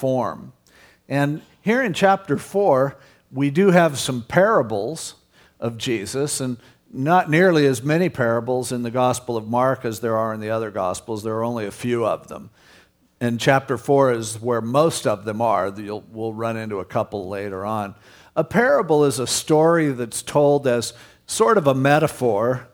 form. And here in chapter 4, we do have some parables of Jesus, and not nearly as many parables in the Gospel of Mark as there are in the other Gospels. There are only a few of them. And chapter 4 is where most of them are. You'll, we'll run into a couple later on. A parable is a story that's told as sort of a metaphor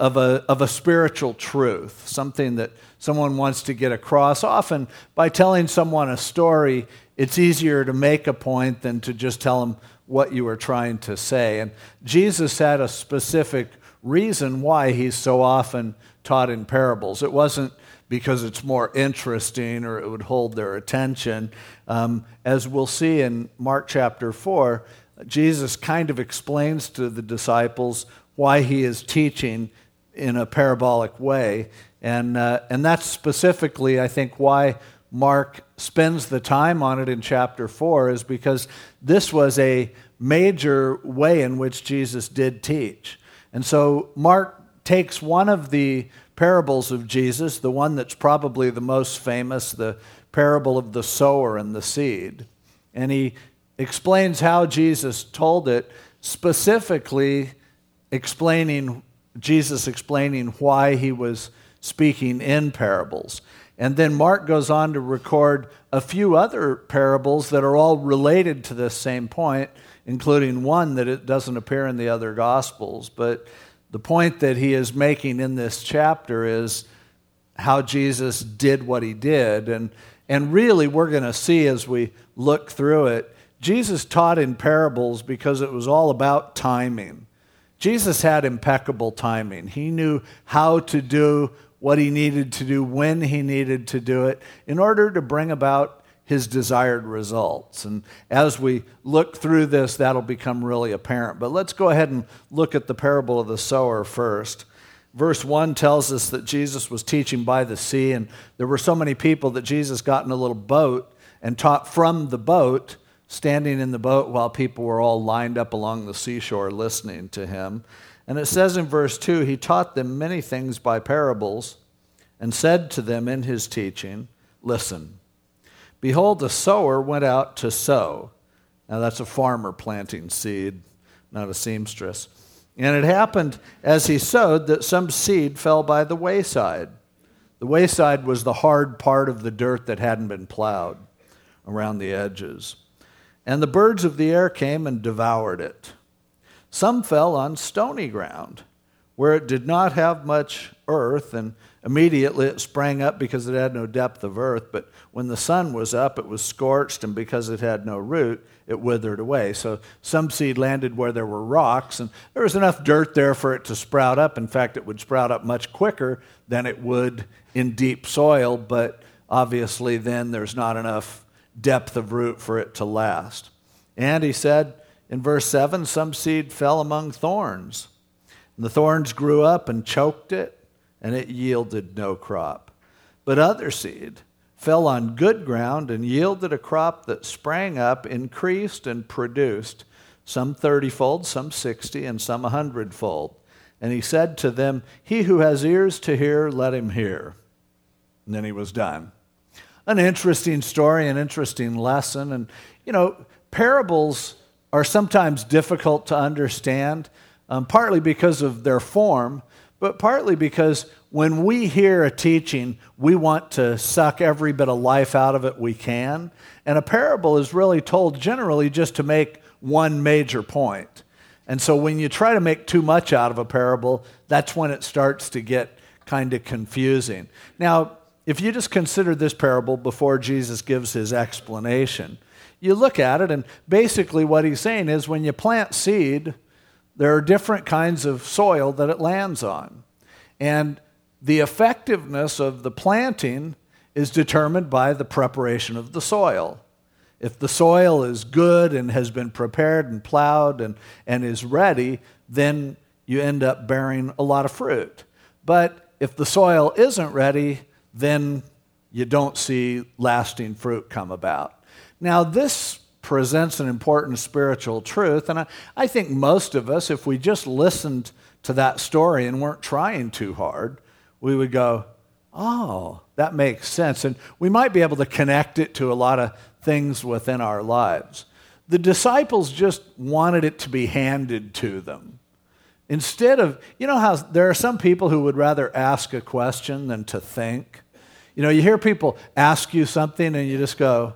of a, of a spiritual truth, something that someone wants to get across. Often, by telling someone a story, it's easier to make a point than to just tell them what you were trying to say. And Jesus had a specific reason why he's so often taught in parables. It wasn't because it's more interesting or it would hold their attention. Um, as we'll see in Mark chapter 4, Jesus kind of explains to the disciples why he is teaching in a parabolic way. And, uh, and that's specifically, I think, why Mark spends the time on it in chapter 4, is because this was a major way in which Jesus did teach. And so Mark takes one of the parables of Jesus, the one that's probably the most famous, the parable of the sower and the seed, and he explains how Jesus told it, specifically explaining Jesus explaining why he was speaking in parables. And then Mark goes on to record a few other parables that are all related to this same point, including one that it doesn't appear in the other gospels. But the point that he is making in this chapter is how Jesus did what he did. And, and really, we're going to see as we look through it, Jesus taught in parables because it was all about timing. Jesus had impeccable timing. He knew how to do what he needed to do when he needed to do it in order to bring about his desired results. And as we look through this, that'll become really apparent. But let's go ahead and look at the parable of the sower first. Verse 1 tells us that Jesus was teaching by the sea, and there were so many people that Jesus got in a little boat and taught from the boat standing in the boat while people were all lined up along the seashore listening to him. And it says in verse 2 He taught them many things by parables and said to them in his teaching, Listen, behold, the sower went out to sow. Now that's a farmer planting seed, not a seamstress. And it happened as he sowed that some seed fell by the wayside. The wayside was the hard part of the dirt that hadn't been plowed around the edges. And the birds of the air came and devoured it. Some fell on stony ground, where it did not have much earth, and immediately it sprang up because it had no depth of earth. But when the sun was up, it was scorched, and because it had no root, it withered away. So some seed landed where there were rocks, and there was enough dirt there for it to sprout up. In fact, it would sprout up much quicker than it would in deep soil, but obviously then there's not enough depth of root for it to last. And he said in verse 7 some seed fell among thorns. And the thorns grew up and choked it, and it yielded no crop. But other seed fell on good ground and yielded a crop that sprang up, increased, and produced some thirtyfold, some sixty, and some a hundredfold. And he said to them, He who has ears to hear, let him hear. And then he was done an interesting story, an interesting lesson. And, you know, parables are sometimes difficult to understand, um, partly because of their form, but partly because when we hear a teaching, we want to suck every bit of life out of it we can. And a parable is really told generally just to make one major point. And so when you try to make too much out of a parable, that's when it starts to get kind of confusing. Now, if you just consider this parable before Jesus gives his explanation, you look at it, and basically what he's saying is when you plant seed, there are different kinds of soil that it lands on. And the effectiveness of the planting is determined by the preparation of the soil. If the soil is good and has been prepared and plowed and, and is ready, then you end up bearing a lot of fruit. But if the soil isn't ready, then you don't see lasting fruit come about. Now, this presents an important spiritual truth, and I, I think most of us, if we just listened to that story and weren't trying too hard, we would go, oh, that makes sense. And we might be able to connect it to a lot of things within our lives. The disciples just wanted it to be handed to them. Instead of, you know how there are some people who would rather ask a question than to think? You know, you hear people ask you something and you just go,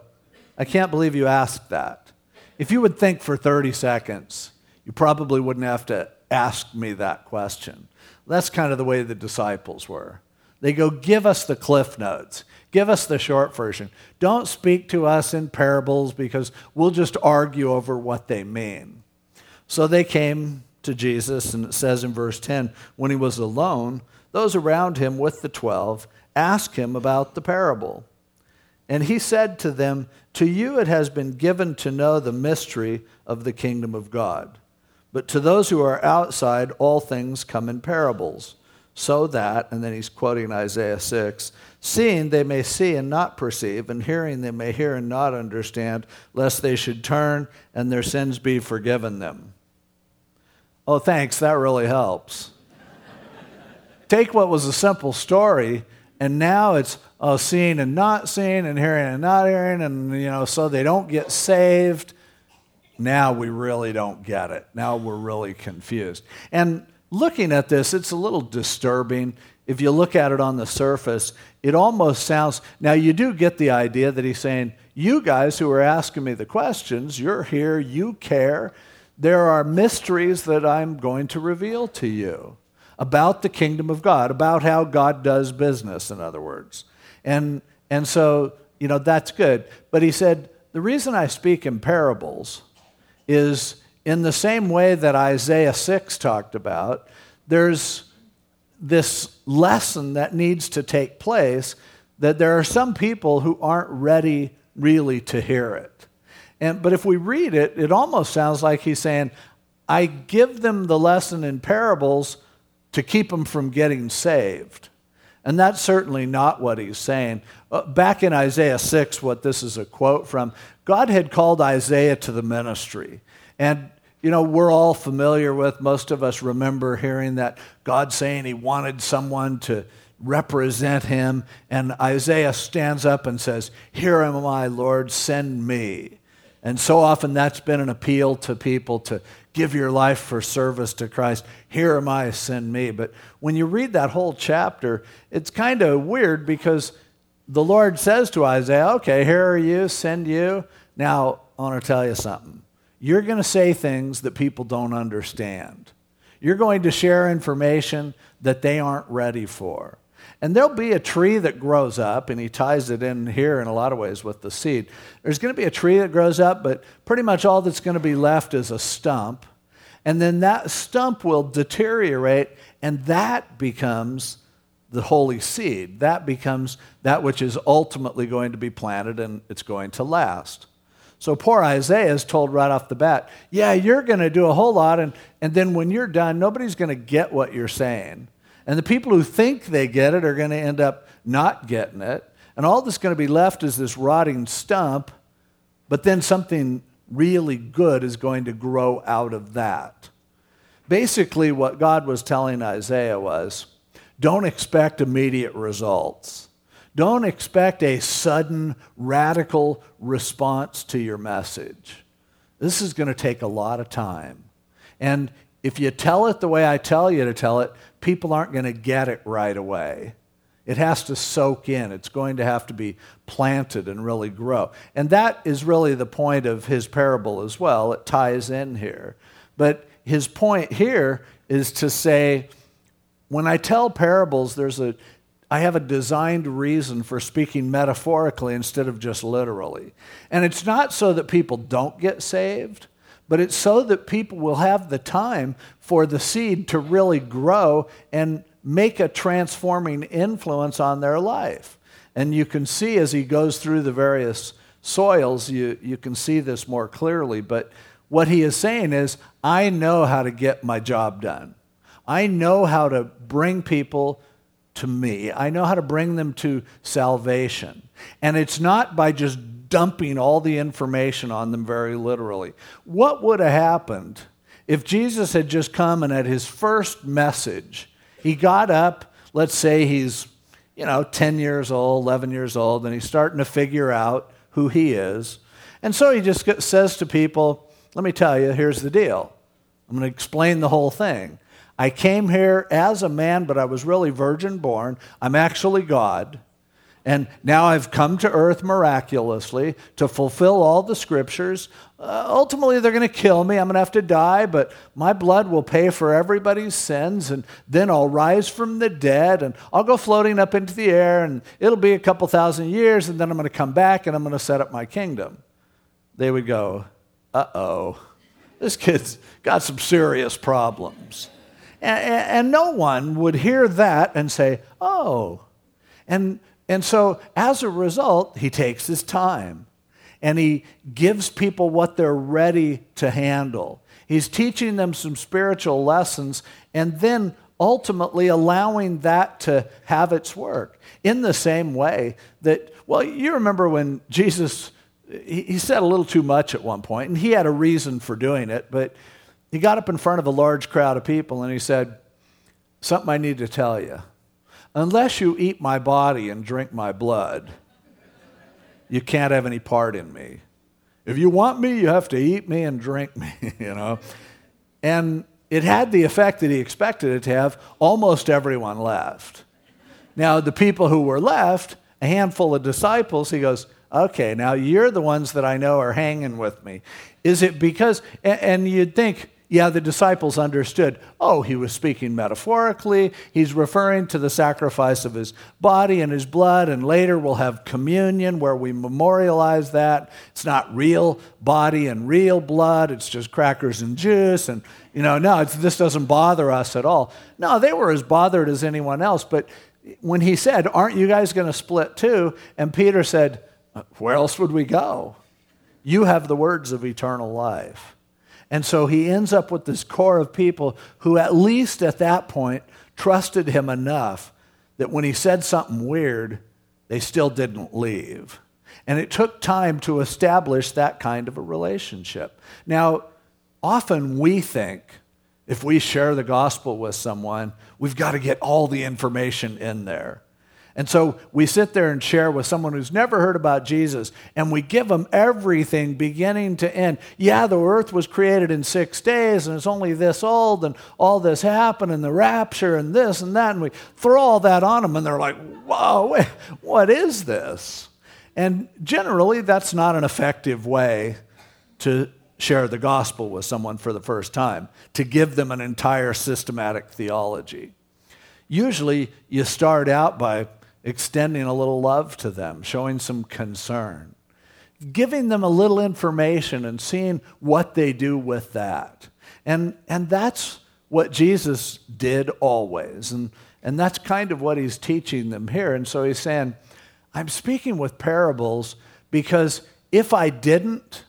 I can't believe you asked that. If you would think for 30 seconds, you probably wouldn't have to ask me that question. That's kind of the way the disciples were. They go, Give us the cliff notes, give us the short version. Don't speak to us in parables because we'll just argue over what they mean. So they came to Jesus, and it says in verse 10 when he was alone, those around him with the twelve asked him about the parable. And he said to them, To you it has been given to know the mystery of the kingdom of God. But to those who are outside, all things come in parables, so that, and then he's quoting Isaiah 6, seeing they may see and not perceive, and hearing they may hear and not understand, lest they should turn and their sins be forgiven them. Oh, thanks, that really helps. Take what was a simple story, and now it's oh, seeing and not seeing, and hearing and not hearing, and you know, so they don't get saved. Now we really don't get it. Now we're really confused. And looking at this, it's a little disturbing. If you look at it on the surface, it almost sounds. Now, you do get the idea that he's saying, You guys who are asking me the questions, you're here, you care there are mysteries that I'm going to reveal to you about the kingdom of God, about how God does business, in other words. And, and so, you know, that's good. But he said, the reason I speak in parables is in the same way that Isaiah 6 talked about, there's this lesson that needs to take place that there are some people who aren't ready really to hear it. And, but if we read it, it almost sounds like he's saying, I give them the lesson in parables to keep them from getting saved. And that's certainly not what he's saying. Uh, back in Isaiah 6, what this is a quote from, God had called Isaiah to the ministry. And, you know, we're all familiar with, most of us remember hearing that God saying he wanted someone to represent him. And Isaiah stands up and says, Here am I, Lord, send me. And so often that's been an appeal to people to give your life for service to Christ. Here am I, send me. But when you read that whole chapter, it's kind of weird because the Lord says to Isaiah, Okay, here are you, send you. Now, I want to tell you something. You're going to say things that people don't understand. You're going to share information that they aren't ready for. And there'll be a tree that grows up, and he ties it in here in a lot of ways with the seed. There's going to be a tree that grows up, but pretty much all that's going to be left is a stump. And then that stump will deteriorate, and that becomes the holy seed. That becomes that which is ultimately going to be planted and it's going to last. So poor Isaiah is told right off the bat, yeah, you're going to do a whole lot, and, and then when you're done, nobody's going to get what you're saying. And the people who think they get it are going to end up not getting it. And all that's going to be left is this rotting stump, but then something really good is going to grow out of that. Basically, what God was telling Isaiah was don't expect immediate results. Don't expect a sudden, radical response to your message. This is going to take a lot of time. And if you tell it the way I tell you to tell it, people aren't going to get it right away. It has to soak in. It's going to have to be planted and really grow. And that is really the point of his parable as well. It ties in here. But his point here is to say, when I tell parables, there's a I have a designed reason for speaking metaphorically instead of just literally. And it's not so that people don't get saved but it's so that people will have the time for the seed to really grow and make a transforming influence on their life. And you can see as he goes through the various soils, you, you can see this more clearly. But what he is saying is, I know how to get my job done. I know how to bring people to me. I know how to bring them to salvation. And it's not by just dumping all the information on them very literally. What would have happened if Jesus had just come and at his first message, he got up, let's say he's you know, 10 years old, 11 years old, and he's starting to figure out who he is. And so he just says to people, Let me tell you, here's the deal. I'm going to explain the whole thing. I came here as a man, but I was really virgin born. I'm actually God. And now I've come to earth miraculously to fulfill all the scriptures. Uh, ultimately, they're going to kill me. I'm going to have to die, but my blood will pay for everybody's sins. And then I'll rise from the dead and I'll go floating up into the air. And it'll be a couple thousand years. And then I'm going to come back and I'm going to set up my kingdom. They would go, uh oh, this kid's got some serious problems. And, and no one would hear that and say, oh. And and so, as a result, he takes his time and he gives people what they're ready to handle. He's teaching them some spiritual lessons and then ultimately allowing that to have its work. In the same way that, well, you remember when Jesus, he said a little too much at one point, and he had a reason for doing it, but he got up in front of a large crowd of people and he said, Something I need to tell you. Unless you eat my body and drink my blood, you can't have any part in me. If you want me, you have to eat me and drink me, you know. And it had the effect that he expected it to have. Almost everyone left. Now, the people who were left, a handful of disciples, he goes, Okay, now you're the ones that I know are hanging with me. Is it because, and you'd think, yeah, the disciples understood. Oh, he was speaking metaphorically. He's referring to the sacrifice of his body and his blood, and later we'll have communion where we memorialize that. It's not real body and real blood, it's just crackers and juice. And, you know, no, this doesn't bother us at all. No, they were as bothered as anyone else. But when he said, Aren't you guys going to split too? And Peter said, Where else would we go? You have the words of eternal life. And so he ends up with this core of people who, at least at that point, trusted him enough that when he said something weird, they still didn't leave. And it took time to establish that kind of a relationship. Now, often we think if we share the gospel with someone, we've got to get all the information in there. And so we sit there and share with someone who's never heard about Jesus, and we give them everything beginning to end. Yeah, the earth was created in six days, and it's only this old, and all this happened, and the rapture, and this and that, and we throw all that on them, and they're like, whoa, what is this? And generally, that's not an effective way to share the gospel with someone for the first time, to give them an entire systematic theology. Usually, you start out by extending a little love to them, showing some concern, giving them a little information and seeing what they do with that. And, and that's what Jesus did always. And, and that's kind of what he's teaching them here. And so he's saying, I'm speaking with parables because if I didn't,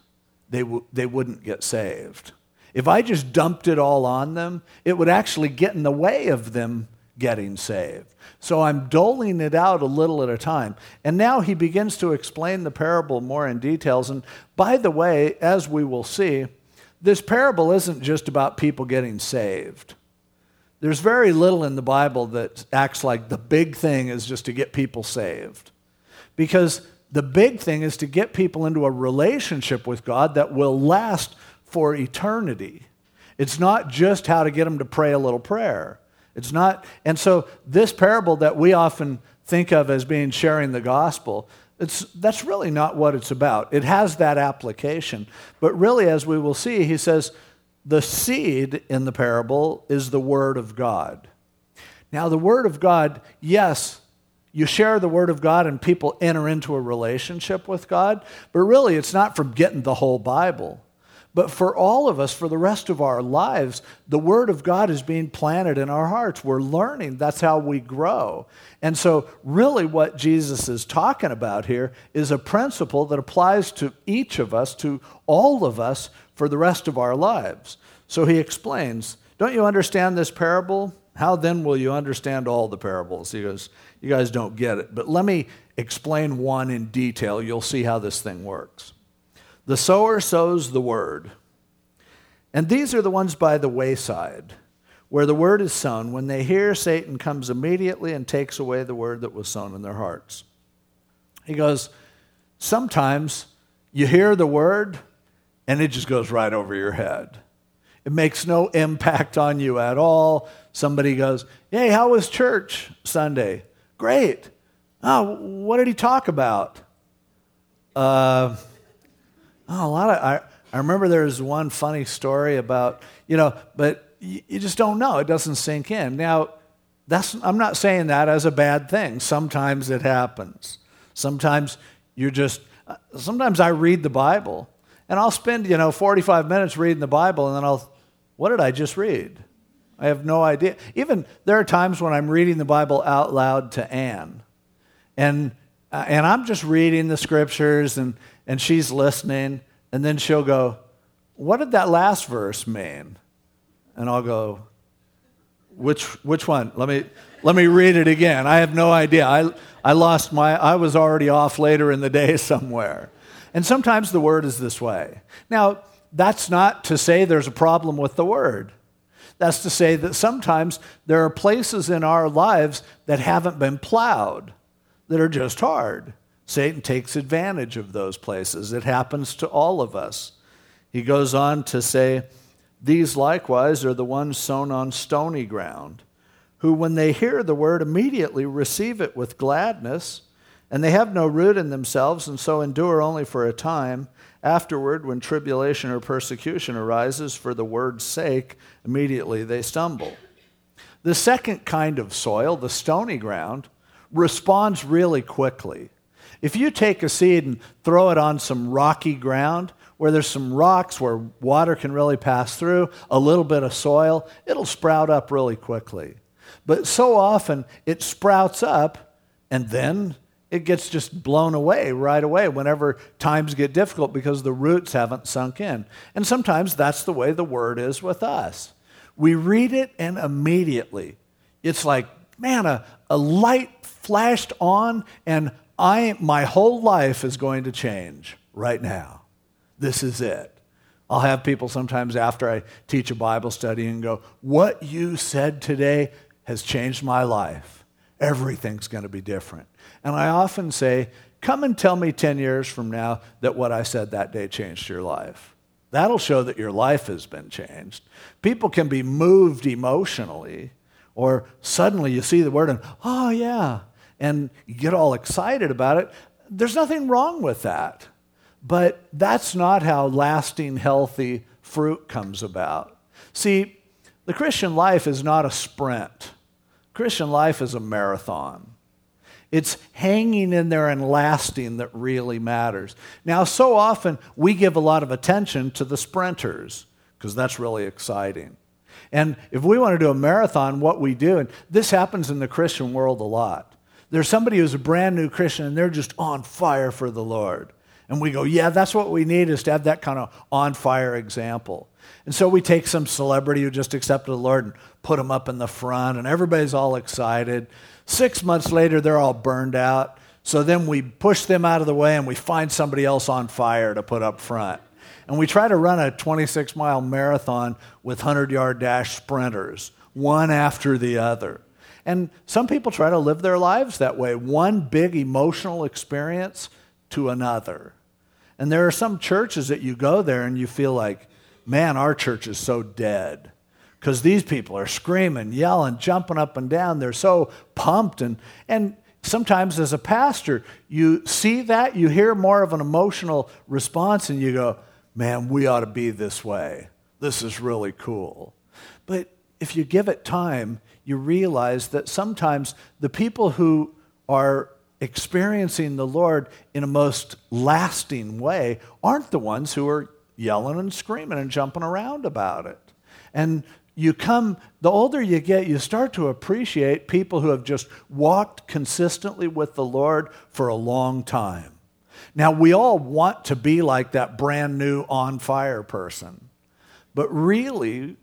they, w- they wouldn't get saved. If I just dumped it all on them, it would actually get in the way of them getting saved. So I'm doling it out a little at a time. And now he begins to explain the parable more in details. And by the way, as we will see, this parable isn't just about people getting saved. There's very little in the Bible that acts like the big thing is just to get people saved. Because the big thing is to get people into a relationship with God that will last for eternity. It's not just how to get them to pray a little prayer. It's not, and so this parable that we often think of as being sharing the gospel, it's, that's really not what it's about. It has that application. But really, as we will see, he says the seed in the parable is the Word of God. Now, the Word of God, yes, you share the Word of God and people enter into a relationship with God, but really it's not from getting the whole Bible. But for all of us, for the rest of our lives, the Word of God is being planted in our hearts. We're learning. That's how we grow. And so, really, what Jesus is talking about here is a principle that applies to each of us, to all of us, for the rest of our lives. So, he explains Don't you understand this parable? How then will you understand all the parables? He goes, You guys don't get it. But let me explain one in detail. You'll see how this thing works. The sower sows the word. And these are the ones by the wayside, where the word is sown, when they hear, Satan comes immediately and takes away the word that was sown in their hearts. He goes, Sometimes you hear the word and it just goes right over your head. It makes no impact on you at all. Somebody goes, Hey, how was church Sunday? Great. Oh, what did he talk about? Uh, oh, a lot of. I, I remember there was one funny story about, you know, but you, you just don't know. It doesn't sink in. Now, that's, I'm not saying that as a bad thing. Sometimes it happens. Sometimes you're just, uh, sometimes I read the Bible and I'll spend, you know, 45 minutes reading the Bible and then I'll, what did I just read? I have no idea. Even there are times when I'm reading the Bible out loud to Anne and, uh, and I'm just reading the scriptures and, and she's listening and then she'll go, what did that last verse mean? And I'll go, which, which one? Let me, let me read it again. I have no idea. I, I lost my, I was already off later in the day somewhere. And sometimes the word is this way. Now, that's not to say there's a problem with the word. That's to say that sometimes there are places in our lives that haven't been plowed, that are just hard. Satan takes advantage of those places. It happens to all of us. He goes on to say, These likewise are the ones sown on stony ground, who, when they hear the word, immediately receive it with gladness, and they have no root in themselves, and so endure only for a time. Afterward, when tribulation or persecution arises for the word's sake, immediately they stumble. The second kind of soil, the stony ground, responds really quickly. If you take a seed and throw it on some rocky ground where there's some rocks where water can really pass through, a little bit of soil, it'll sprout up really quickly. But so often it sprouts up and then it gets just blown away right away whenever times get difficult because the roots haven't sunk in. And sometimes that's the way the word is with us. We read it and immediately it's like, man, a, a light flashed on and I, my whole life is going to change right now. This is it. I'll have people sometimes after I teach a Bible study and go, What you said today has changed my life. Everything's going to be different. And I often say, Come and tell me 10 years from now that what I said that day changed your life. That'll show that your life has been changed. People can be moved emotionally, or suddenly you see the word and, oh, yeah, and you get all excited about it. There's nothing wrong with that. But that's not how lasting, healthy fruit comes about. See, the Christian life is not a sprint, Christian life is a marathon. It's hanging in there and lasting that really matters. Now, so often we give a lot of attention to the sprinters because that's really exciting. And if we want to do a marathon, what we do, and this happens in the Christian world a lot, there's somebody who's a brand new Christian and they're just on fire for the Lord. And we go, yeah, that's what we need is to have that kind of on fire example. And so we take some celebrity who just accepted the Lord and put them up in the front, and everybody's all excited. Six months later, they're all burned out. So then we push them out of the way and we find somebody else on fire to put up front. And we try to run a 26 mile marathon with 100 yard dash sprinters, one after the other. And some people try to live their lives that way, one big emotional experience to another. And there are some churches that you go there and you feel like, man, our church is so dead. Because these people are screaming, yelling, jumping up and down. They're so pumped. And, and sometimes as a pastor, you see that, you hear more of an emotional response, and you go, man, we ought to be this way. This is really cool. But if you give it time, you realize that sometimes the people who are experiencing the Lord in a most lasting way aren't the ones who are yelling and screaming and jumping around about it. And you come, the older you get, you start to appreciate people who have just walked consistently with the Lord for a long time. Now, we all want to be like that brand new on fire person. But really,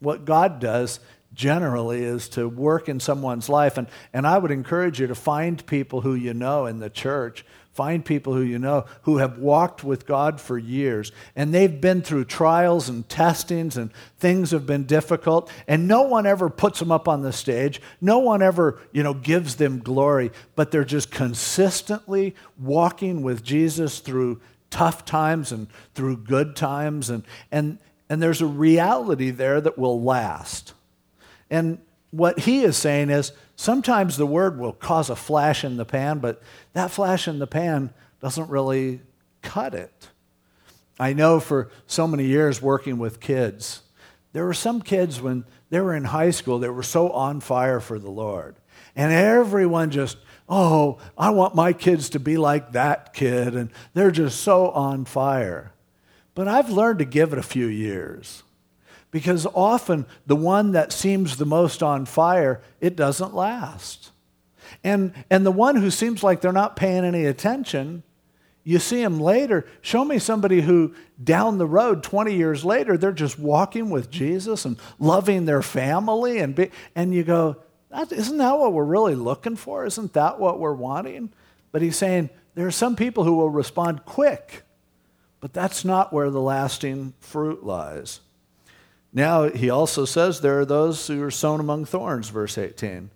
what God does generally is to work in someone's life. And, and I would encourage you to find people who you know in the church, Find people who you know who have walked with God for years and they've been through trials and testings and things have been difficult and no one ever puts them up on the stage. No one ever, you know, gives them glory, but they're just consistently walking with Jesus through tough times and through good times and and and there's a reality there that will last. And what he is saying is sometimes the word will cause a flash in the pan, but that flash in the pan doesn't really cut it. I know for so many years working with kids, there were some kids when they were in high school that were so on fire for the Lord. And everyone just, oh, I want my kids to be like that kid. And they're just so on fire. But I've learned to give it a few years because often the one that seems the most on fire, it doesn't last. And, and the one who seems like they're not paying any attention, you see them later. Show me somebody who, down the road, 20 years later, they're just walking with Jesus and loving their family. And, be, and you go, Isn't that what we're really looking for? Isn't that what we're wanting? But he's saying there are some people who will respond quick, but that's not where the lasting fruit lies. Now, he also says there are those who are sown among thorns, verse 18.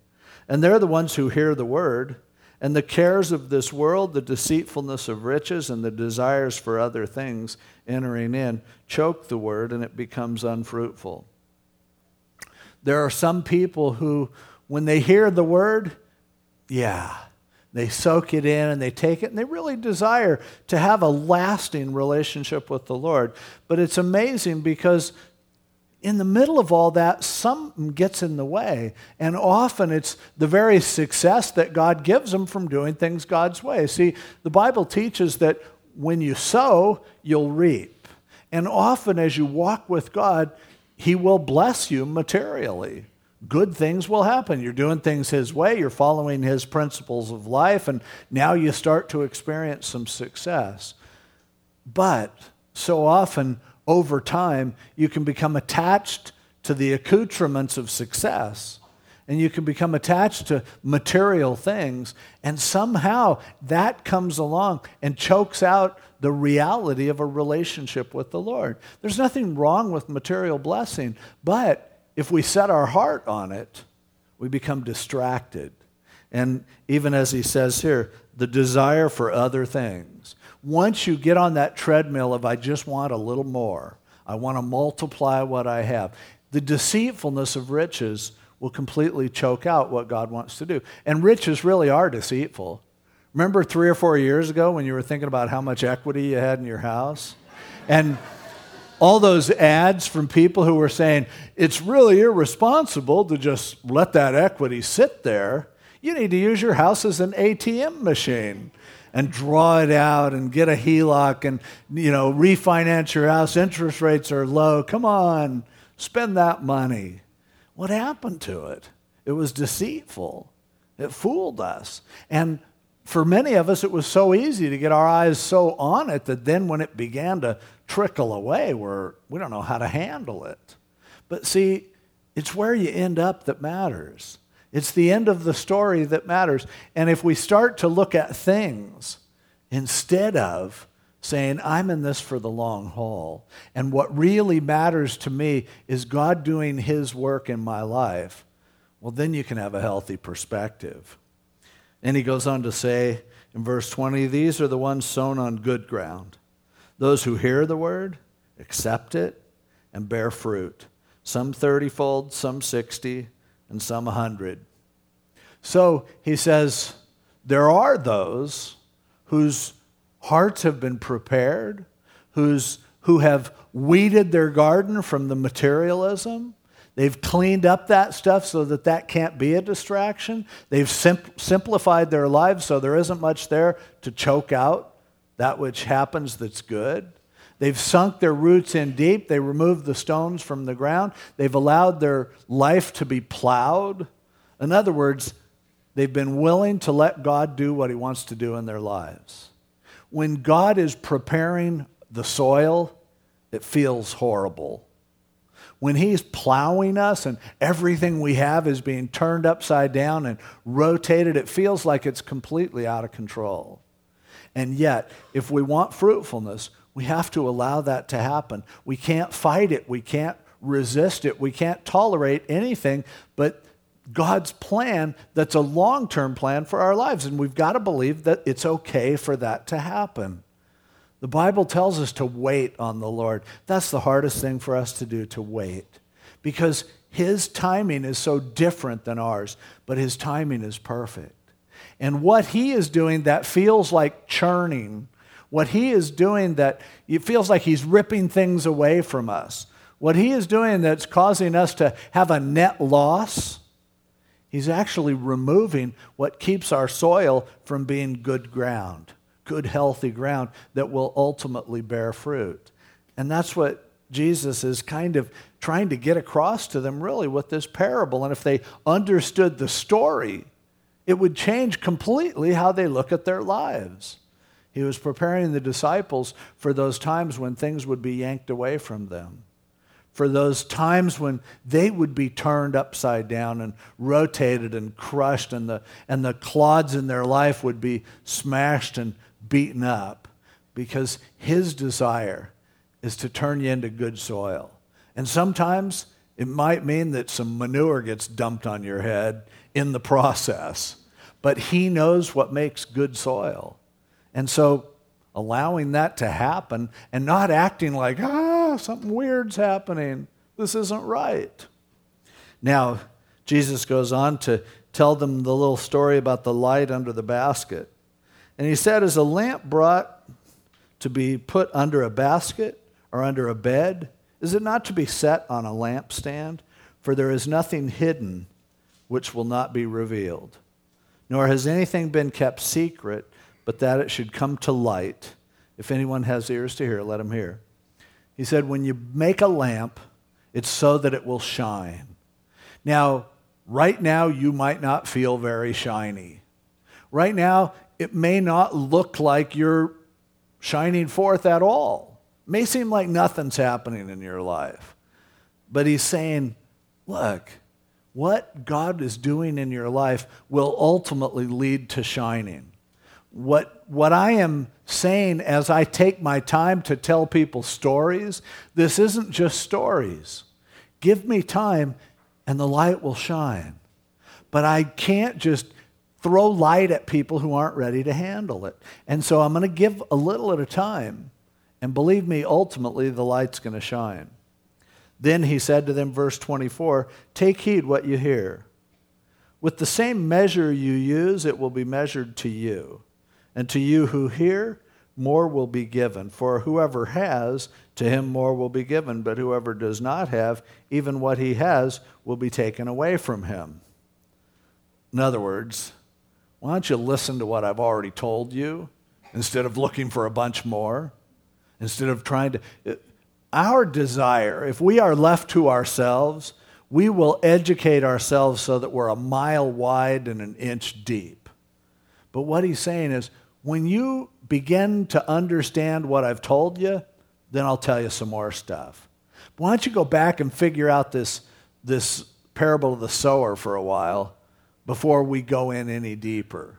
And they're the ones who hear the word, and the cares of this world, the deceitfulness of riches, and the desires for other things entering in choke the word, and it becomes unfruitful. There are some people who, when they hear the word, yeah, they soak it in and they take it and they really desire to have a lasting relationship with the Lord. But it's amazing because in the middle of all that, something gets in the way. And often it's the very success that God gives them from doing things God's way. See, the Bible teaches that when you sow, you'll reap. And often as you walk with God, He will bless you materially. Good things will happen. You're doing things His way, you're following His principles of life, and now you start to experience some success. But so often, over time, you can become attached to the accoutrements of success and you can become attached to material things. And somehow that comes along and chokes out the reality of a relationship with the Lord. There's nothing wrong with material blessing, but if we set our heart on it, we become distracted. And even as he says here, the desire for other things once you get on that treadmill of, I just want a little more, I want to multiply what I have, the deceitfulness of riches will completely choke out what God wants to do. And riches really are deceitful. Remember three or four years ago when you were thinking about how much equity you had in your house? And all those ads from people who were saying, it's really irresponsible to just let that equity sit there. You need to use your house as an ATM machine and draw it out and get a HELOC and you know refinance your house. Interest rates are low. Come on, spend that money. What happened to it? It was deceitful. It fooled us. And for many of us, it was so easy to get our eyes so on it that then when it began to trickle away, we're, we don't know how to handle it. But see, it's where you end up that matters. It's the end of the story that matters. And if we start to look at things instead of saying, I'm in this for the long haul, and what really matters to me is God doing His work in my life, well, then you can have a healthy perspective. And he goes on to say in verse 20, These are the ones sown on good ground, those who hear the word, accept it, and bear fruit, some thirtyfold, some sixty and some a hundred. So he says, there are those whose hearts have been prepared, whose, who have weeded their garden from the materialism. They've cleaned up that stuff so that that can't be a distraction. They've simplified their lives so there isn't much there to choke out that which happens that's good. They've sunk their roots in deep. They removed the stones from the ground. They've allowed their life to be plowed. In other words, they've been willing to let God do what He wants to do in their lives. When God is preparing the soil, it feels horrible. When He's plowing us and everything we have is being turned upside down and rotated, it feels like it's completely out of control. And yet, if we want fruitfulness, we have to allow that to happen. We can't fight it. We can't resist it. We can't tolerate anything but God's plan that's a long term plan for our lives. And we've got to believe that it's okay for that to happen. The Bible tells us to wait on the Lord. That's the hardest thing for us to do, to wait. Because His timing is so different than ours, but His timing is perfect. And what He is doing that feels like churning, what He is doing that it feels like He's ripping things away from us, what He is doing that's causing us to have a net loss He's actually removing what keeps our soil from being good ground, good, healthy ground that will ultimately bear fruit. And that's what Jesus is kind of trying to get across to them, really, with this parable. And if they understood the story, it would change completely how they look at their lives. He was preparing the disciples for those times when things would be yanked away from them for those times when they would be turned upside down and rotated and crushed, and the, and the clods in their life would be smashed and beaten up, because his desire is to turn you into good soil. And sometimes it might mean that some manure gets dumped on your head in the process, but he knows what makes good soil. And so allowing that to happen and not acting like, ah, something weird's happening. This isn't right. Now, Jesus goes on to tell them the little story about the light under the basket. And he said, Is a lamp brought to be put under a basket or under a bed? Is it not to be set on a lampstand? For there is nothing hidden which will not be revealed, nor has anything been kept secret but that it should come to light. If anyone has ears to hear, let him hear. He said, When you make a lamp, it's so that it will shine. Now, right now, you might not feel very shiny. Right now, it may not look like you're shining forth at all. It may seem like nothing's happening in your life. But he's saying, Look, what God is doing in your life will ultimately lead to shining what, what I am saying as I take my time to tell people stories, this isn't just stories. Give me time and the light will shine. But I can't just throw light at people who aren't ready to handle it. And so I'm going to give a little at a time. And believe me, ultimately, the light's going to shine. Then he said to them, verse 24, Take heed what you hear. With the same measure you use, it will be measured to you. And to you who hear, more will be given. For whoever has, to him more will be given. But whoever does not have, even what he has will be taken away from him. In other words, why don't you listen to what I've already told you instead of looking for a bunch more? Instead of trying to. Our desire, if we are left to ourselves, we will educate ourselves so that we're a mile wide and an inch deep. But what he's saying is, when you begin to understand what I've told you, then I'll tell you some more stuff. Why don't you go back and figure out this, this parable of the sower for a while before we go in any deeper?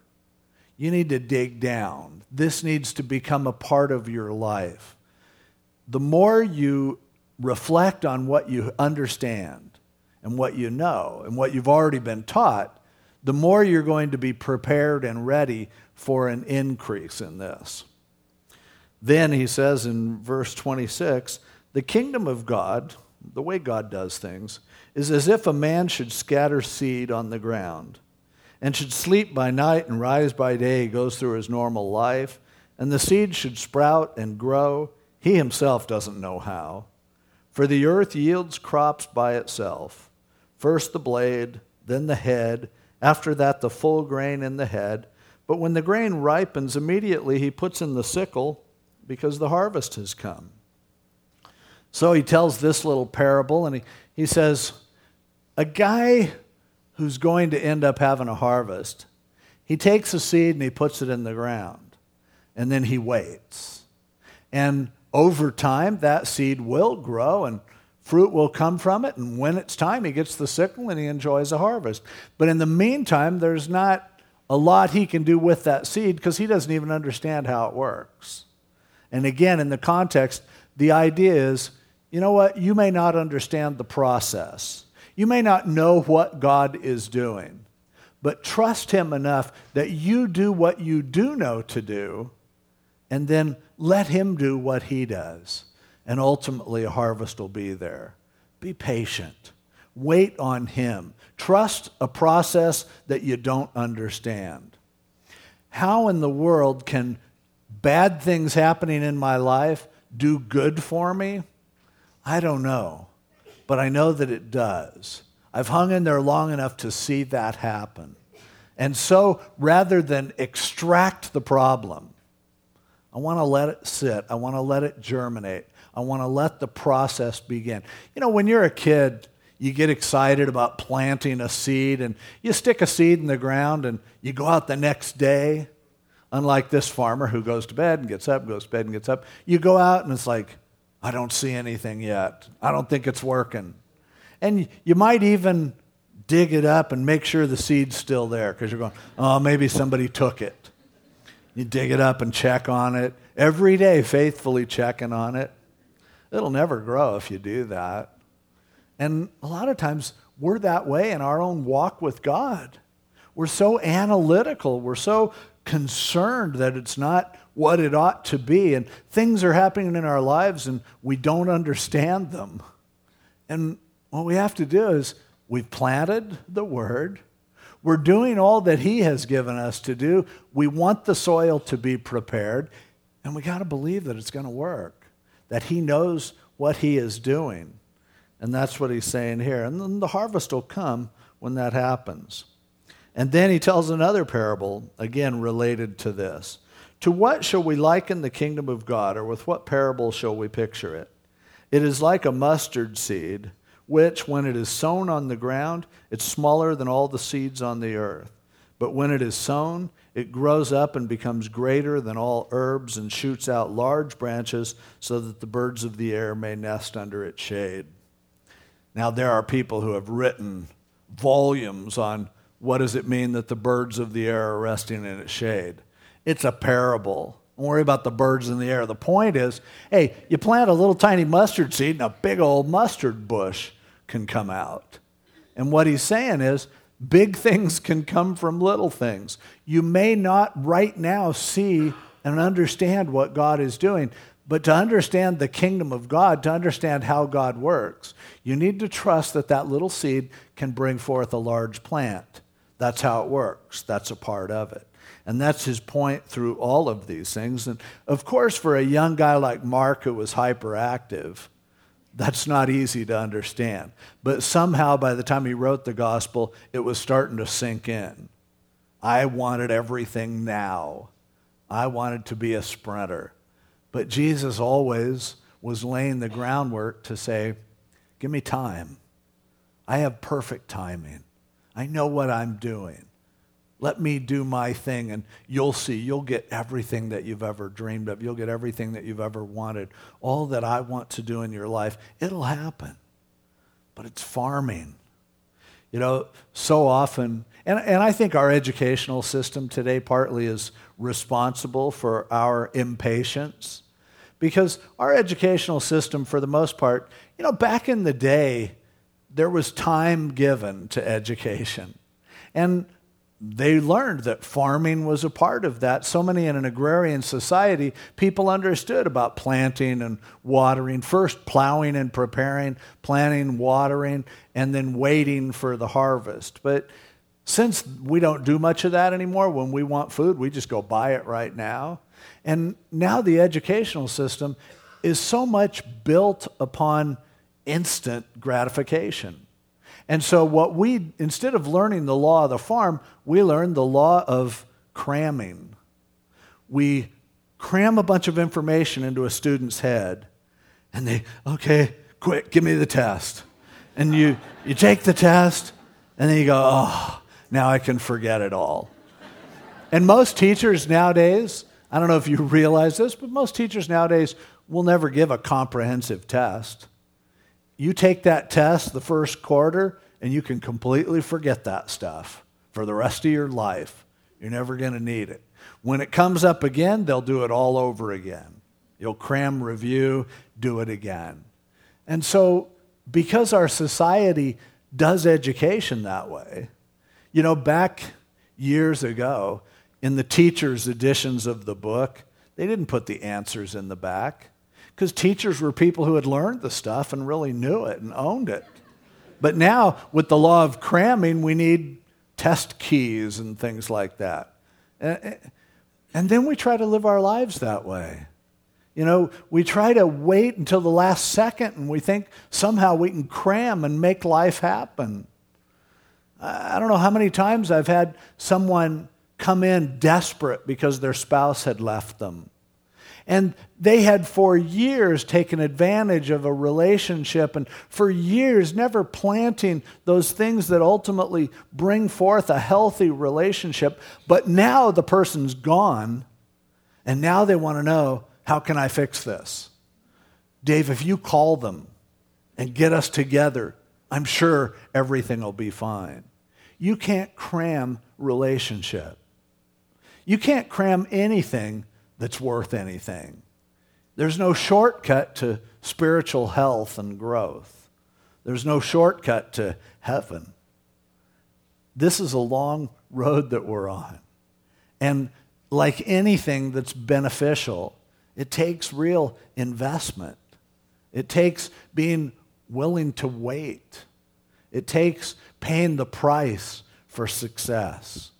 You need to dig down. This needs to become a part of your life. The more you reflect on what you understand and what you know and what you've already been taught, the more you're going to be prepared and ready for an increase in this. Then he says in verse 26 the kingdom of God, the way God does things, is as if a man should scatter seed on the ground and should sleep by night and rise by day, goes through his normal life, and the seed should sprout and grow. He himself doesn't know how. For the earth yields crops by itself first the blade, then the head, after that the full grain in the head. But when the grain ripens, immediately he puts in the sickle because the harvest has come. So he tells this little parable and he, he says, A guy who's going to end up having a harvest, he takes a seed and he puts it in the ground, and then he waits. And over time, that seed will grow and fruit will come from it. And when it's time, he gets the sickle and he enjoys a harvest. But in the meantime, there's not a lot he can do with that seed because he doesn't even understand how it works. And again, in the context, the idea is you know what? You may not understand the process, you may not know what God is doing, but trust him enough that you do what you do know to do, and then let him do what he does. And ultimately, a harvest will be there. Be patient. Wait on him. Trust a process that you don't understand. How in the world can bad things happening in my life do good for me? I don't know, but I know that it does. I've hung in there long enough to see that happen. And so rather than extract the problem, I want to let it sit. I want to let it germinate. I want to let the process begin. You know, when you're a kid, you get excited about planting a seed and you stick a seed in the ground and you go out the next day. Unlike this farmer who goes to bed and gets up, goes to bed and gets up. You go out and it's like, I don't see anything yet. I don't think it's working. And you might even dig it up and make sure the seed's still there because you're going, oh, maybe somebody took it. You dig it up and check on it every day, faithfully checking on it. It'll never grow if you do that. And a lot of times we're that way in our own walk with God. We're so analytical, we're so concerned that it's not what it ought to be, and things are happening in our lives and we don't understand them. And what we have to do is we've planted the word, we're doing all that He has given us to do. We want the soil to be prepared, and we got to believe that it's going to work, that He knows what He is doing. And that's what he's saying here. And then the harvest will come when that happens. And then he tells another parable, again related to this. To what shall we liken the kingdom of God, or with what parable shall we picture it? It is like a mustard seed, which, when it is sown on the ground, it's smaller than all the seeds on the earth. But when it is sown, it grows up and becomes greater than all herbs and shoots out large branches so that the birds of the air may nest under its shade. Now, there are people who have written volumes on what does it mean that the birds of the air are resting in its shade. It's a parable. Don't worry about the birds in the air. The point is hey, you plant a little tiny mustard seed and a big old mustard bush can come out. And what he's saying is big things can come from little things. You may not right now see and understand what God is doing, but to understand the kingdom of God, to understand how God works, you need to trust that that little seed can bring forth a large plant. That's how it works. That's a part of it. And that's his point through all of these things. And of course, for a young guy like Mark who was hyperactive, that's not easy to understand. But somehow, by the time he wrote the gospel, it was starting to sink in. I wanted everything now. I wanted to be a sprinter. But Jesus always was laying the groundwork to say, Give me time. I have perfect timing. I know what I'm doing. Let me do my thing, and you'll see. You'll get everything that you've ever dreamed of. You'll get everything that you've ever wanted. All that I want to do in your life, it'll happen. But it's farming. You know, so often, and, and I think our educational system today partly is responsible for our impatience. Because our educational system, for the most part, you know, back in the day, there was time given to education. And they learned that farming was a part of that. So many in an agrarian society, people understood about planting and watering, first plowing and preparing, planting, watering, and then waiting for the harvest. But since we don't do much of that anymore, when we want food, we just go buy it right now. And now the educational system is so much built upon instant gratification. And so, what we, instead of learning the law of the farm, we learn the law of cramming. We cram a bunch of information into a student's head, and they, okay, quick, give me the test. And you, you take the test, and then you go, oh, now I can forget it all. And most teachers nowadays, I don't know if you realize this, but most teachers nowadays will never give a comprehensive test. You take that test the first quarter, and you can completely forget that stuff for the rest of your life. You're never going to need it. When it comes up again, they'll do it all over again. You'll cram review, do it again. And so, because our society does education that way, you know, back years ago, in the teacher's editions of the book, they didn't put the answers in the back because teachers were people who had learned the stuff and really knew it and owned it. But now, with the law of cramming, we need test keys and things like that. And then we try to live our lives that way. You know, we try to wait until the last second and we think somehow we can cram and make life happen. I don't know how many times I've had someone come in desperate because their spouse had left them. And they had for years taken advantage of a relationship and for years never planting those things that ultimately bring forth a healthy relationship. But now the person's gone, and now they want to know how can I fix this? Dave, if you call them and get us together, I'm sure everything will be fine. You can't cram relationship. You can't cram anything that's worth anything. There's no shortcut to spiritual health and growth. There's no shortcut to heaven. This is a long road that we're on. And like anything that's beneficial, it takes real investment. It takes being willing to wait. It takes paying the price for success.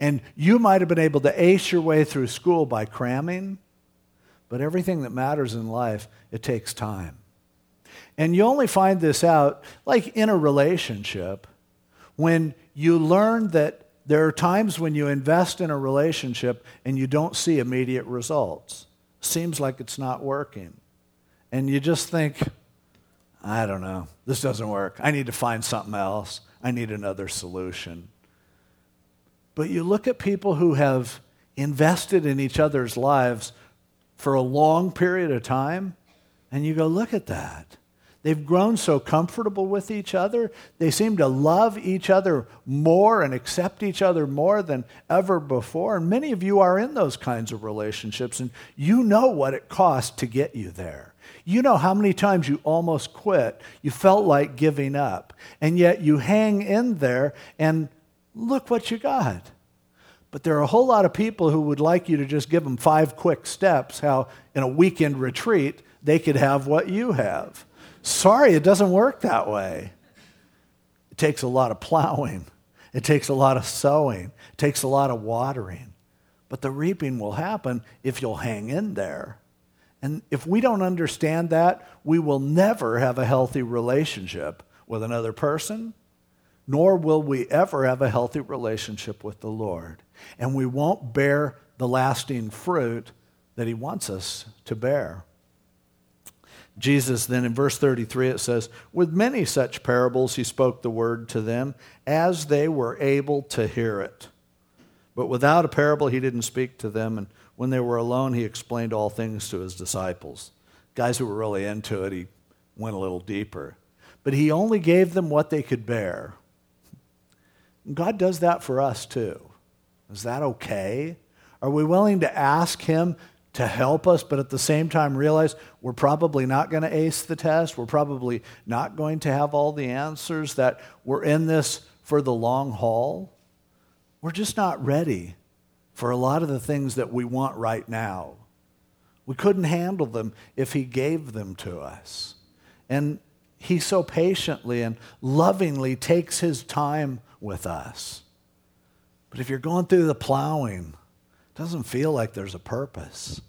And you might have been able to ace your way through school by cramming, but everything that matters in life, it takes time. And you only find this out, like in a relationship, when you learn that there are times when you invest in a relationship and you don't see immediate results. Seems like it's not working. And you just think, I don't know, this doesn't work. I need to find something else. I need another solution. But you look at people who have invested in each other's lives for a long period of time, and you go, look at that. They've grown so comfortable with each other. They seem to love each other more and accept each other more than ever before. And many of you are in those kinds of relationships, and you know what it costs to get you there. You know how many times you almost quit. You felt like giving up. And yet you hang in there, and look what you got. But there are a whole lot of people who would like you to just give them five quick steps how, in a weekend retreat, they could have what you have. Sorry, it doesn't work that way. It takes a lot of plowing, it takes a lot of sowing, it takes a lot of watering. But the reaping will happen if you'll hang in there. And if we don't understand that, we will never have a healthy relationship with another person nor will we ever have a healthy relationship with the Lord. And we won't bear the lasting fruit that He wants us to bear. Jesus, then in verse 33, it says, With many such parables he spoke the word to them as they were able to hear it. But without a parable, he didn't speak to them. And when they were alone, he explained all things to his disciples. Guys who were really into it, he went a little deeper. But he only gave them what they could bear. God does that for us too. Is that okay? Are we willing to ask Him to help us, but at the same time realize we're probably not going to ace the test? We're probably not going to have all the answers, that we're in this for the long haul? We're just not ready for a lot of the things that we want right now. We couldn't handle them if He gave them to us. And He so patiently and lovingly takes His time with us. But if you're going through the plowing, it doesn't feel like there's a purpose.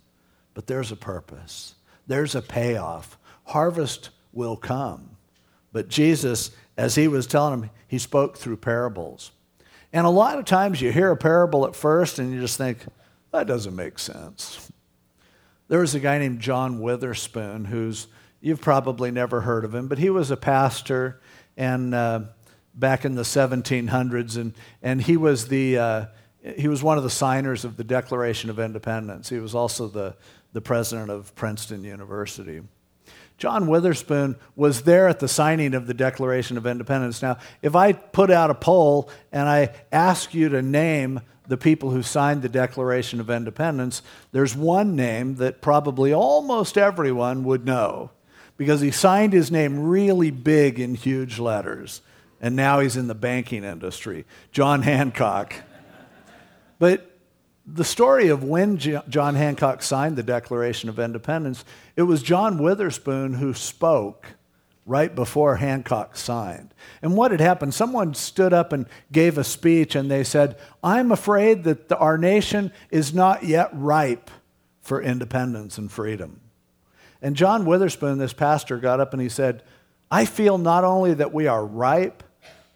But there's a purpose. There's a payoff. Harvest will come. But Jesus, as he was telling them, he spoke through parables. And a lot of times you hear a parable at first and you just think, that doesn't make sense. There was a guy named John Witherspoon who's, you've probably never heard of him, but he was a pastor and uh, back in the 1700s, and, and he, was the, uh, he was one of the signers of the Declaration of Independence. He was also the, the president of Princeton University. John Witherspoon was there at the signing of the Declaration of Independence. Now, if I put out a poll and I ask you to name the people who signed the Declaration of Independence, there's one name that probably almost everyone would know because he signed his name really big in huge letters. And now he's in the banking industry John Hancock. But the story of when John Hancock signed the Declaration of Independence, it was John Witherspoon who spoke right before Hancock signed. And what had happened, someone stood up and gave a speech and they said, I'm afraid that the, our nation is not yet ripe for independence and freedom. And John Witherspoon, this pastor, got up and he said, I feel not only that we are ripe,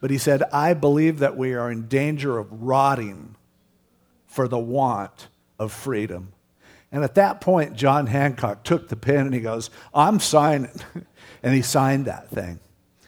but he said, I believe that we are in danger of rotting for the want of freedom. And at that point, John Hancock took the pen and he goes, I'm signing. and he signed that thing.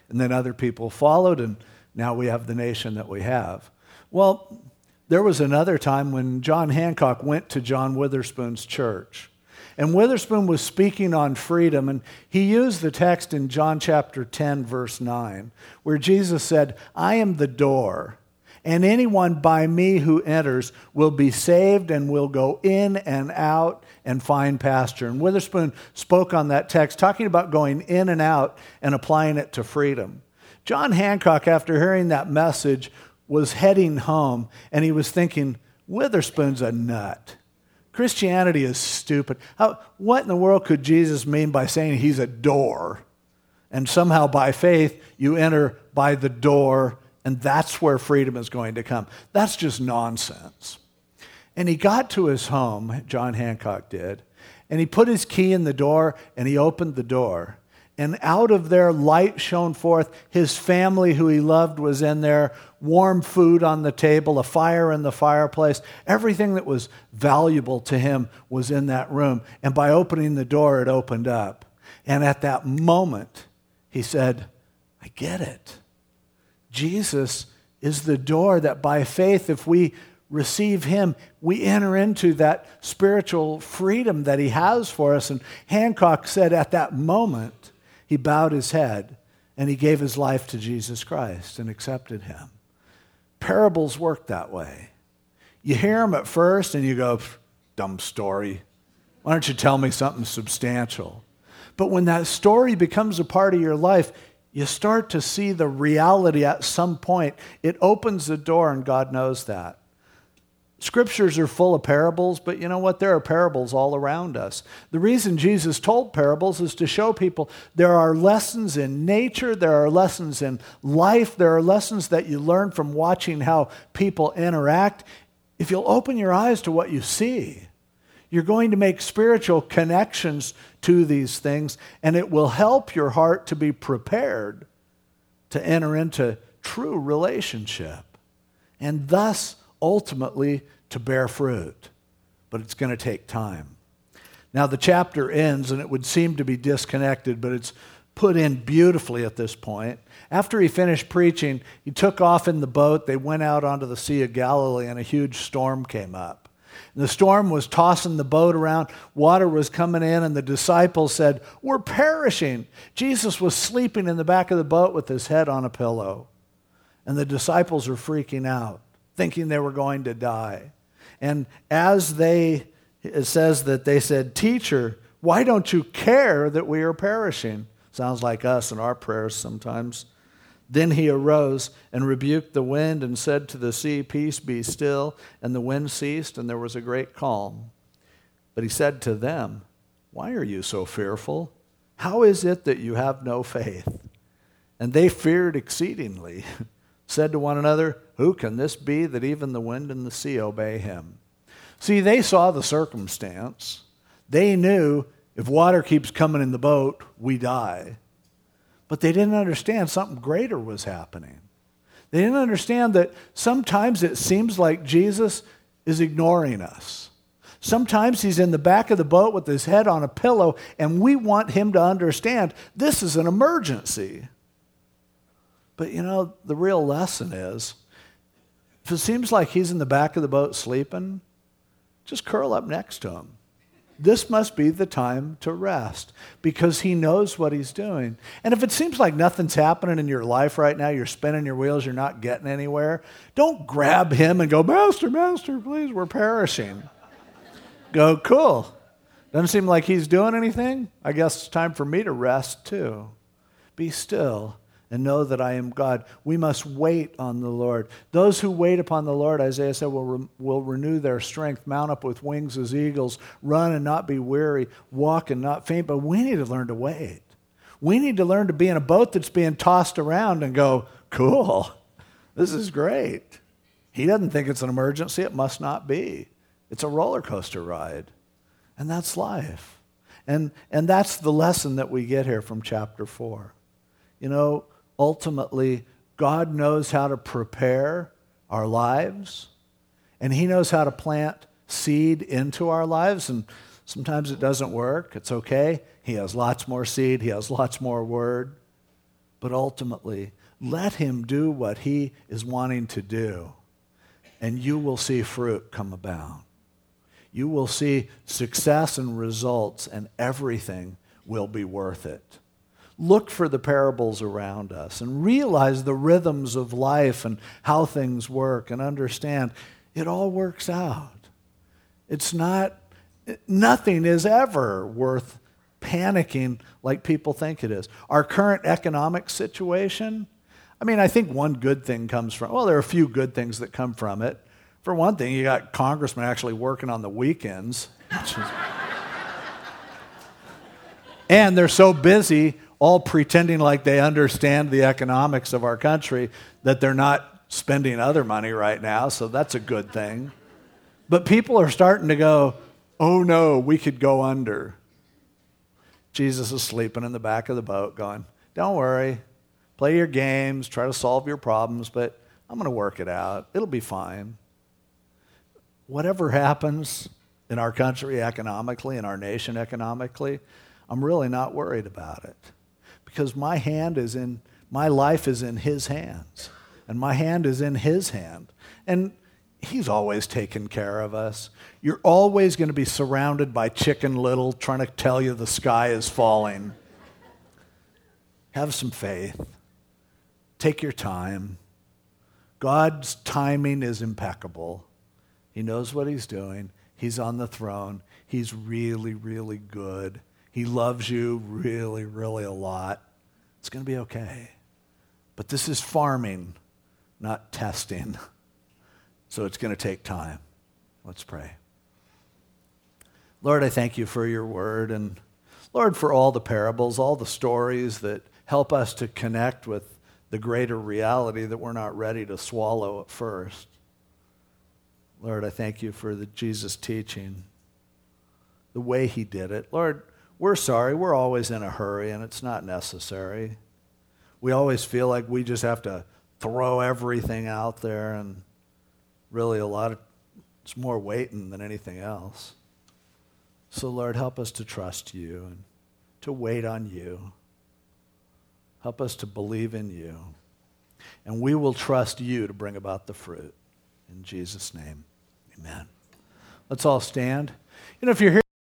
And then other people followed, and now we have the nation that we have. Well, there was another time when John Hancock went to John Witherspoon's church. And Witherspoon was speaking on freedom, and he used the text in John chapter 10, verse 9, where Jesus said, I am the door and anyone by me who enters will be saved and will go in and out and find pasture. And Witherspoon spoke on that text, talking about going in and out and applying it to freedom. John Hancock, after hearing that message, was heading home and he was thinking, Witherspoon's a nut. Christianity is stupid. How, what in the world could Jesus mean by saying he's a door? And somehow by faith, you enter by the door and that's where freedom is going to come. That's just nonsense. And he got to his home, John Hancock did, and he put his key in the door and he opened the door. And out of there, light shone forth. His family, who he loved, was in there, warm food on the table, a fire in the fireplace. Everything that was valuable to him was in that room. And by opening the door, it opened up. And at that moment, he said, I get it. Jesus is the door that by faith, if we receive him, we enter into that spiritual freedom that he has for us. And Hancock said at that moment, he bowed his head and he gave his life to Jesus Christ and accepted him. Parables work that way. You hear them at first and you go, dumb story. Why don't you tell me something substantial? But when that story becomes a part of your life, you start to see the reality at some point. It opens the door, and God knows that. Scriptures are full of parables, but you know what? There are parables all around us. The reason Jesus told parables is to show people there are lessons in nature, there are lessons in life, there are lessons that you learn from watching how people interact. If you'll open your eyes to what you see, you're going to make spiritual connections to these things, and it will help your heart to be prepared to enter into true relationship and thus ultimately to bear fruit. But it's going to take time. Now, the chapter ends, and it would seem to be disconnected, but it's put in beautifully at this point. After he finished preaching, he took off in the boat. They went out onto the Sea of Galilee, and a huge storm came up. The storm was tossing the boat around, water was coming in, and the disciples said, We're perishing. Jesus was sleeping in the back of the boat with his head on a pillow. And the disciples were freaking out, thinking they were going to die. And as they, it says that they said, Teacher, why don't you care that we are perishing? Sounds like us in our prayers sometimes. Then he arose and rebuked the wind and said to the sea, Peace be still. And the wind ceased, and there was a great calm. But he said to them, Why are you so fearful? How is it that you have no faith? And they feared exceedingly, said to one another, Who can this be that even the wind and the sea obey him? See, they saw the circumstance. They knew if water keeps coming in the boat, we die. But they didn't understand something greater was happening. They didn't understand that sometimes it seems like Jesus is ignoring us. Sometimes he's in the back of the boat with his head on a pillow, and we want him to understand this is an emergency. But you know, the real lesson is if it seems like he's in the back of the boat sleeping, just curl up next to him. This must be the time to rest because he knows what he's doing. And if it seems like nothing's happening in your life right now, you're spinning your wheels, you're not getting anywhere, don't grab him and go, Master, Master, please, we're perishing. go, cool. Doesn't seem like he's doing anything. I guess it's time for me to rest too. Be still and know that I am God. We must wait on the Lord. Those who wait upon the Lord, Isaiah said, will, re- will renew their strength, mount up with wings as eagles, run and not be weary, walk and not faint. But we need to learn to wait. We need to learn to be in a boat that's being tossed around and go, cool, this is great. He doesn't think it's an emergency. It must not be. It's a roller coaster ride. And that's life. And, and that's the lesson that we get here from chapter 4. You know, ultimately, God knows how to prepare our lives, and He knows how to plant seed into our lives. And sometimes it doesn't work. It's okay. He has lots more seed, He has lots more word. But ultimately, let Him do what He is wanting to do, and you will see fruit come about. You will see success and results, and everything will be worth it look for the parables around us and realize the rhythms of life and how things work and understand it all works out. It's not, nothing is ever worth panicking like people think it is. Our current economic situation, I mean, I think one good thing comes from, well, there are a few good things that come from it. For one thing, you got congressmen actually working on the weekends. and they're so busy all pretending like they understand the economics of our country, that they're not spending other money right now, so that's a good thing. But people are starting to go, oh no, we could go under. Jesus is sleeping in the back of the boat, going, don't worry, play your games, try to solve your problems, but I'm going to work it out. It'll be fine. Whatever happens in our country economically, in our nation economically, I'm really not worried about it because my hand is in, my life is in His hands, and my hand is in His hand. And He's always taken care of us. You're always going to be surrounded by chicken little trying to tell you the sky is falling. Have some faith. Take your time. God's timing is impeccable. He knows what He's doing. He's on the throne. He's really, really good. He loves you really, really a lot. It's going to be okay. But this is farming, not testing. So it's going to take time. Let's pray. Lord, I thank you for your word and Lord, for all the parables, all the stories that help us to connect with the greater reality that we're not ready to swallow at first. Lord, I thank you for the Jesus teaching, the way he did it. Lord, we're sorry. We're always in a hurry, and it's not necessary. We always feel like we just have to throw everything out there, and really, a lot of it's more waiting than anything else. So, Lord, help us to trust you and to wait on you. Help us to believe in you. And we will trust you to bring about the fruit. In Jesus' name, amen. Let's all stand. You know, if you're here,